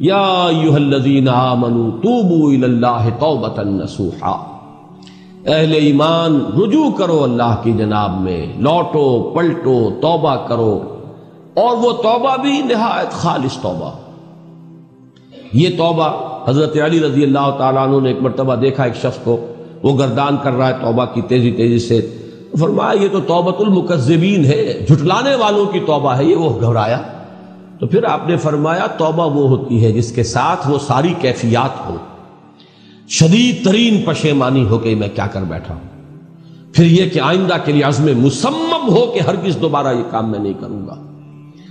یا ایوہ الذین آمنوا توبوا الاللہ توبتا نسوحا اہل ایمان، رجوع کرو اللہ کی جناب میں، لوٹو، پلٹو، توبہ کرو۔ اور وہ توبہ بھی نہایت خالص توبہ۔ یہ توبہ حضرت علی رضی اللہ تعالیٰ عنہ نے ایک مرتبہ دیکھا ایک شخص کو، وہ گردان کر رہا ہے توبہ کی تیزی تیزی سے۔ فرمایا، یہ تو توبت المکذبین ہے، جھٹلانے والوں کی توبہ ہے، یہ وہ گھبرایا۔ تو پھر آپ نے فرمایا توبہ وہ ہوتی ہے جس کے ساتھ وہ ساری کیفیات ہو شدید ترین پشیمانی ہو کہ میں کیا کر بیٹھا ہوں۔ پھر یہ کہ آئندہ کے لیے عزم مسمم ہو کہ ہرگز دوبارہ یہ کام میں نہیں کروں گا۔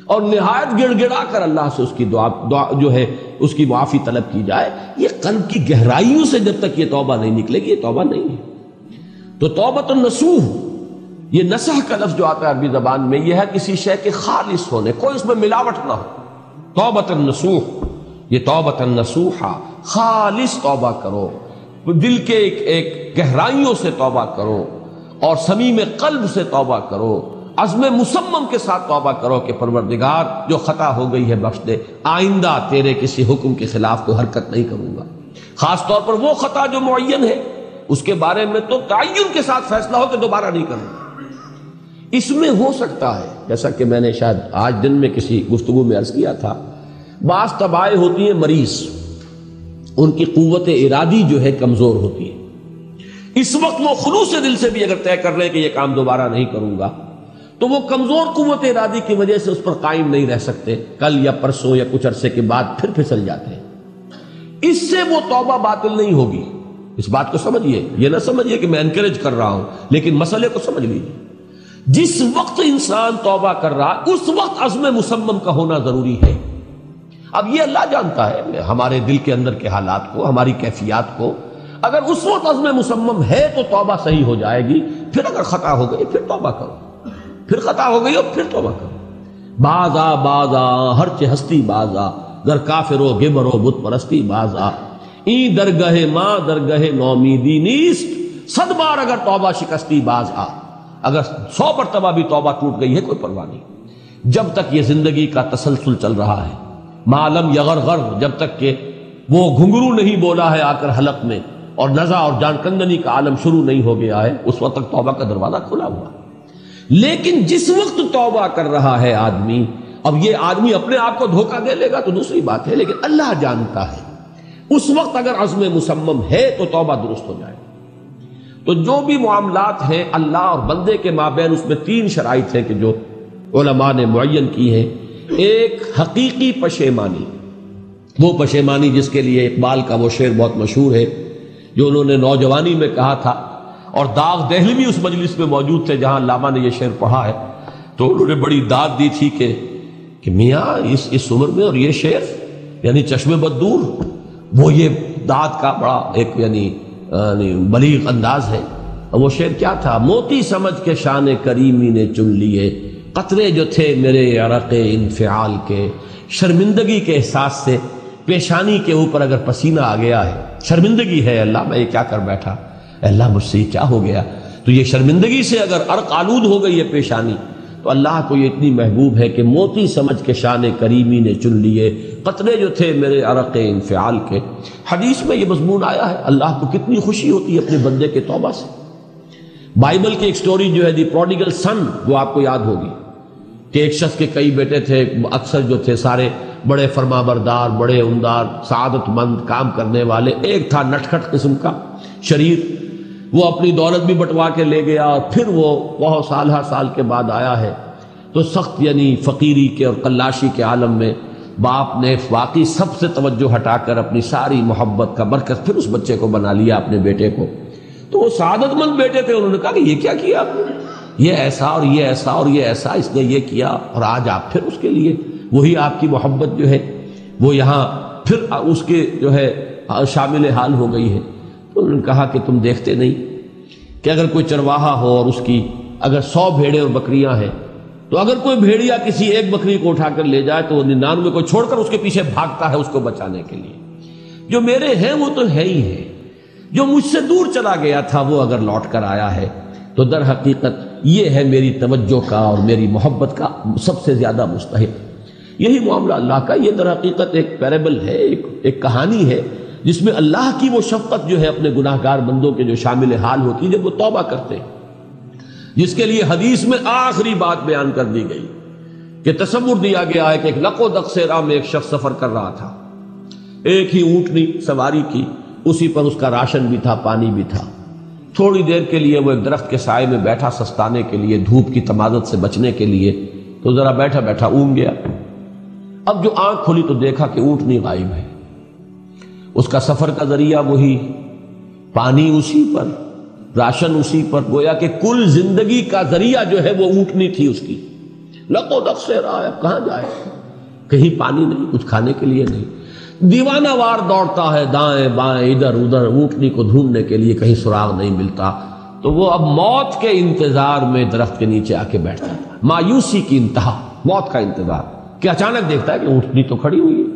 اور نہایت گڑ گڑا کر اللہ سے اس کی دعا, دعا جو ہے اس کی معافی طلب کی جائے۔ یہ قلب کی گہرائیوں سے جب تک یہ توبہ نہیں نکلے گی یہ توبہ نہیں ہے۔ تو توبت النسوح یہ نسح کا لفظ جو آتا ہے عربی زبان میں، یہ ہے کسی شے کے خالص ہونے، کوئی اس میں ملاوٹ نہ ہو۔ توبت النسوح یہ توبت النسوحا خالص توبہ کرو۔ دل کے ایک ایک گہرائیوں سے توبہ کرو اور سمیم قلب سے توبہ کرو۔ عزم مسمم کے ساتھ توبہ کرو کہ پروردگار، جو خطا ہو گئی ہے بخش دے، آئندہ تیرے کسی حکم کے خلاف کوئی حرکت نہیں کروں گا۔ خاص طور پر وہ خطا جو معین ہے، اس کے بارے میں تو تعین کے ساتھ فیصلہ ہو کہ دوبارہ نہیں کروں۔ گا اس میں ہو سکتا ہے۔ جیسا کہ میں نے شاید آج دن میں کسی گفتگو میں عرض کیا تھا، بعض تباہیں ہوتی ہیں مریض۔ ان کی قوت ارادی جو ہے کمزور ہوتی ہے۔ اس وقت وہ خلوص دل سے بھی اگر طے کر رہے کہ یہ کام دوبارہ نہیں کروں گا، تو وہ کمزور قوت ارادی کی وجہ سے اس پر قائم نہیں رہ سکتے۔ کل یا پرسوں یا کچھ عرصے کے بعد پھر پھسل جاتے ہیں۔ اس سے وہ توبہ باطل نہیں ہوگی۔ اس بات کو سمجھیے۔ یہ نہ سمجھیے کہ میں انکریج کر رہا ہوں، لیکن مسئلے کو سمجھ لیجیے جس وقت انسان توبہ کر رہا، اس وقت عزم مسمم کا ہونا ضروری ہے۔ اب یہ اللہ جانتا ہے، ہمارے دل کے اندر کے حالات کو، ہماری کیفیات کو۔ اگر اس وقت عزم مسمم ہے تو توبہ صحیح ہو جائے گی، پھر اگر خطا ہو گئی، پھر توبہ کرو۔ پھر خطا ہو گئی اور پھر توبہ کرو۔ بازا بازا، ہر ہستی بازا، گر کافر و گبر و بت پرستی بازا۔ ای درگہ ماں درگہ نومیدی نیست۔ صد بار اگر توبہ شکستی باز آ اگر سو مرتبہ بھی توبہ ٹوٹ گئی ہے، کوئی پرواہ نہیں۔ جب تک یہ زندگی کا تسلسل چل رہا ہے معلم یغر غر جب تک کہ وہ گھنگرو نہیں بولا ہے آ کر حلق میں، اور نزا اور جان کندنی کا عالم شروع نہیں ہو گیا ہے، اس وقت تک توبہ کا دروازہ کھلا ہوا۔ لیکن جس وقت توبہ کر رہا ہے آدمی، اب یہ آدمی اپنے آپ کو دھوکہ دے لے گا تو دوسری بات ہے، لیکن اللہ جانتا ہے۔ اس وقت اگر عزم مسمم ہے تو توبہ درست ہو جائے۔ تو جو بھی معاملات ہیں اللہ اور بندے کے مابین اس میں تین شرائط ہیں کہ جو علماء نے معین کی ہیں۔ ایک حقیقی پشیمانی۔ وہ پشیمانی جس کے لیے اقبال کا وہ شعر بہت مشہور ہے جو انہوں نے نوجوانی میں کہا تھا۔ اور داغ دہلی بھی اس مجلس میں موجود تھے جہاں علامہ نے یہ شعر پڑھا ہے۔ تو انہوں نے بڑی داد دی تھی کہ کہ میاں اس اس عمر میں اور یہ شعر یعنی چشم بدور وہ یہ داد کا بڑا ایک یعنی, یعنی یعنی بلیغ انداز ہے۔ وہ شعر کیا تھا؟ موتی سمجھ کے شان کریمی نے چن لیے۔ قطرے جو تھے میرے عرق انفعال کے۔ شرمندگی کے احساس سے پیشانی کے اوپر اگر پسینہ آ گیا ہے۔ شرمندگی ہے اللہ، میں یہ کیا کر بیٹھا؟ اللہ، مجھ سے یہ کیا ہو گیا؟ تو یہ شرمندگی سے اگر عرق آلود ہو گئی ہے پیشانی۔ تو اللہ کو یہ اتنی محبوب ہے کہ موتی سمجھ کے شان کریمی نے چن لیے، قطرے جو تھے میرے عرق انفعال کے۔ حدیث میں یہ مضمون آیا ہے، اللہ کو کتنی خوشی ہوتی ہے اپنے بندے کے توبہ سے۔ بائبل کی ایک سٹوری جو ہے دی پروڈیگل سن وہ آپ کو یاد ہوگی۔ کہ ایک شخص کے کئی بیٹے تھے، اکثر جو تھے سارے بڑے فرما بردار بڑے عمدار سعادت مند کام کرنے والے۔ ایک تھا نٹکھٹ قسم کا، شریر۔ وہ اپنی دولت بھی بٹوا کے لے گیا اور پھر وہ بہت سال ہر سال کے بعد آیا ہے۔ تو سخت یعنی فقیری کے اور کلاشی کے عالم میں باپ نے واقعی سب سے توجہ ہٹا کر اپنی ساری محبت کا برکت پھر اس بچے کو بنا لیا اپنے بیٹے کو۔ تو وہ سعادت مند بیٹے تھے، انہوں نے کہا کہ یہ کیا کیا؟ آپ نے یہ ایسا اور یہ ایسا اور یہ ایسا، اس نے یہ کیا اور آج آپ پھر اس کے لیے وہی آپ کی محبت جو ہے، وہ یہاں پھر اس کے جو ہے، شامل حال ہو گئی ہے۔ انہوں نے کہا کہ تم دیکھتے نہیں کہ اگر کوئی چرواہا ہو اور اس کی اگر سو بھیڑے اور بکریاں ہیں، تو اگر کوئی بھیڑیا کسی ایک بکری کو اٹھا کر لے جائے تو وہ ننانوے کو چھوڑ کر اس کے پیچھے بھاگتا ہے اس کو بچانے کے لیے۔ جو میرے ہیں وہ تو ہے ہی ہے جو مجھ سے دور چلا گیا تھا وہ اگر لوٹ کر آیا ہے، تو در حقیقت یہ ہے میری توجہ کا اور میری محبت کا سب سے زیادہ مستحق۔ یہی معاملہ اللہ کا، یہ در حقیقت ایک پیربل ہے، ایک ایک کہانی ہے۔ جس میں اللہ کی وہ شفقت جو ہے اپنے گناہ گار بندوں کے جو شامل حال ہوتی ہے، جب وہ توبہ کرتے ہیں۔ جس کے لیے حدیث میں آخری بات بیان کر دی گئی کہ تصور دیا گیا ہے کہ ایک لقو دق سے میں ایک شخص سفر کر رہا تھا۔ ایک ہی اونٹنی سواری کی، اسی پر اس کا راشن بھی تھا، پانی بھی تھا۔ تھوڑی دیر کے لیے وہ ایک درخت کے سائے میں بیٹھا، سستانے کے لیے، دھوپ کی تمازت سے بچنے کے لیے۔ تو ذرا بیٹھا بیٹھا، اونگ گیا۔ اب جو آنکھ کھلی تو دیکھا کہ اونٹنی غائب ہے۔ اس کا سفر کا ذریعہ وہی، پانی اسی پر، راشن اسی پر، گویا کہ کل زندگی کا ذریعہ جو ہے وہ اونٹنی تھی اس کی۔ لقو دخ سے رہا ہے، کہاں جائے؟ کہیں پانی نہیں، کچھ کھانے کے لیے نہیں۔ دیوانہ وار دوڑتا ہے، دائیں بائیں، ادھر ادھر، اونٹنی کو ڈھونڈنے کے لیے کہیں سراغ نہیں ملتا۔ تو وہ اب موت کے انتظار میں درخت کے نیچے آ کے بیٹھتا تھا مایوسی کی انتہا، موت کا انتظار۔ کہ اچانک دیکھتا ہے کہ اونٹنی تو کھڑی ہوئی ہے۔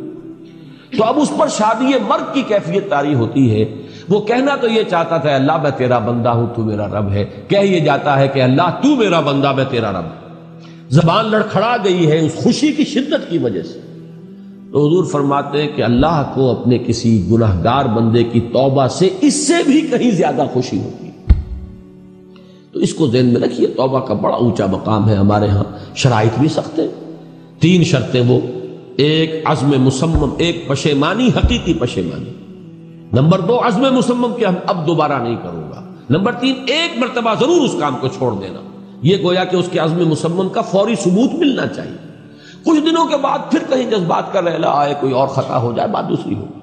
تو اب اس پر شادی مرگ کی کیفیت تاری ہوتی ہے۔ وہ کہنا تو یہ چاہتا تھا، اللہ میں تیرا بندہ ہوں، تو میرا رب ہے۔ کہہ یہ جاتا ہے کہ اللہ، تو میرا بندہ، میں تیرا رب زبان لڑکھڑا گئی ہے اس خوشی کی شدت کی وجہ سے۔ تو حضور فرماتے ہیں کہ اللہ کو اپنے کسی گناہ گار بندے کی توبہ سے اس سے بھی کہیں زیادہ خوشی ہوتی تو اس کو ذہن میں رکھیے، توبہ کا بڑا اونچا مقام ہے ہمارے ہاں۔ شرائط بھی سخت ہے تین شرطیں وہ۔ ایک عزم مسمم، ایک پشیمانی، حقیقی پشیمانی۔ نمبر دو، عزم مسمم کہ ہم اب دوبارہ نہیں کروں گا۔ نمبر تین، ایک مرتبہ ضرور اس کام کو چھوڑ دینا۔ یہ گویا کہ اس کے عزم مسمم کا فوری ثبوت ملنا چاہیے۔ کچھ دنوں کے بعد پھر کہیں جذبات کا رہلا آئے، کوئی اور خطا ہو جائے، بات دوسری ہوگی۔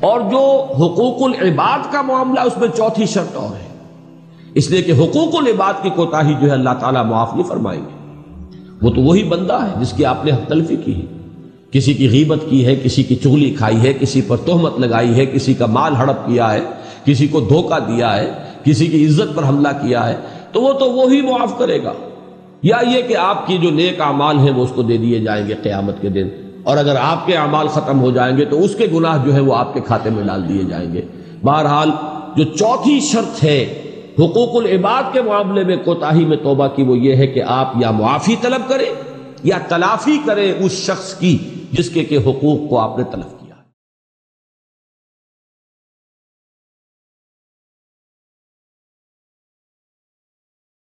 اور جو حقوق العباد کا معاملہ، اس میں چوتھی شرط اور ہے۔ اس لیے کہ حقوق العباد کی کوتا ہی جو ہے، اللہ تعالیٰ معاف نہیں فرمائیں گے۔ وہ تو وہی بندہ ہے جس کی آپ نے حق تلفی کی ہے۔ کسی کی غیبت کی ہے، کسی کی چغلی کھائی ہے، کسی پر تہمت لگائی ہے، کسی کا مال ہڑپ کیا ہے، کسی کو دھوکہ دیا ہے، کسی کی عزت پر حملہ کیا ہے، تو وہ تو وہی معاف کرے گا۔ یا یہ کہ آپ کی جو نیک اعمال ہیں وہ اس کو دے دیے جائیں گے قیامت کے دن۔ اور اگر آپ کے اعمال ختم ہو جائیں گے تو اس کے گناہ جو ہے وہ آپ کے کھاتے میں ڈال دیے جائیں گے۔ بہرحال جو چوتھی شرط ہے حقوق العباد کے معاملے میں، کوتاہی میں توبہ کی وہ یہ ہے کہ آپ یا معافی طلب کریں یا تلافی کریں اس شخص کی۔ جس کے کہ حقوق کو آپ نے تلف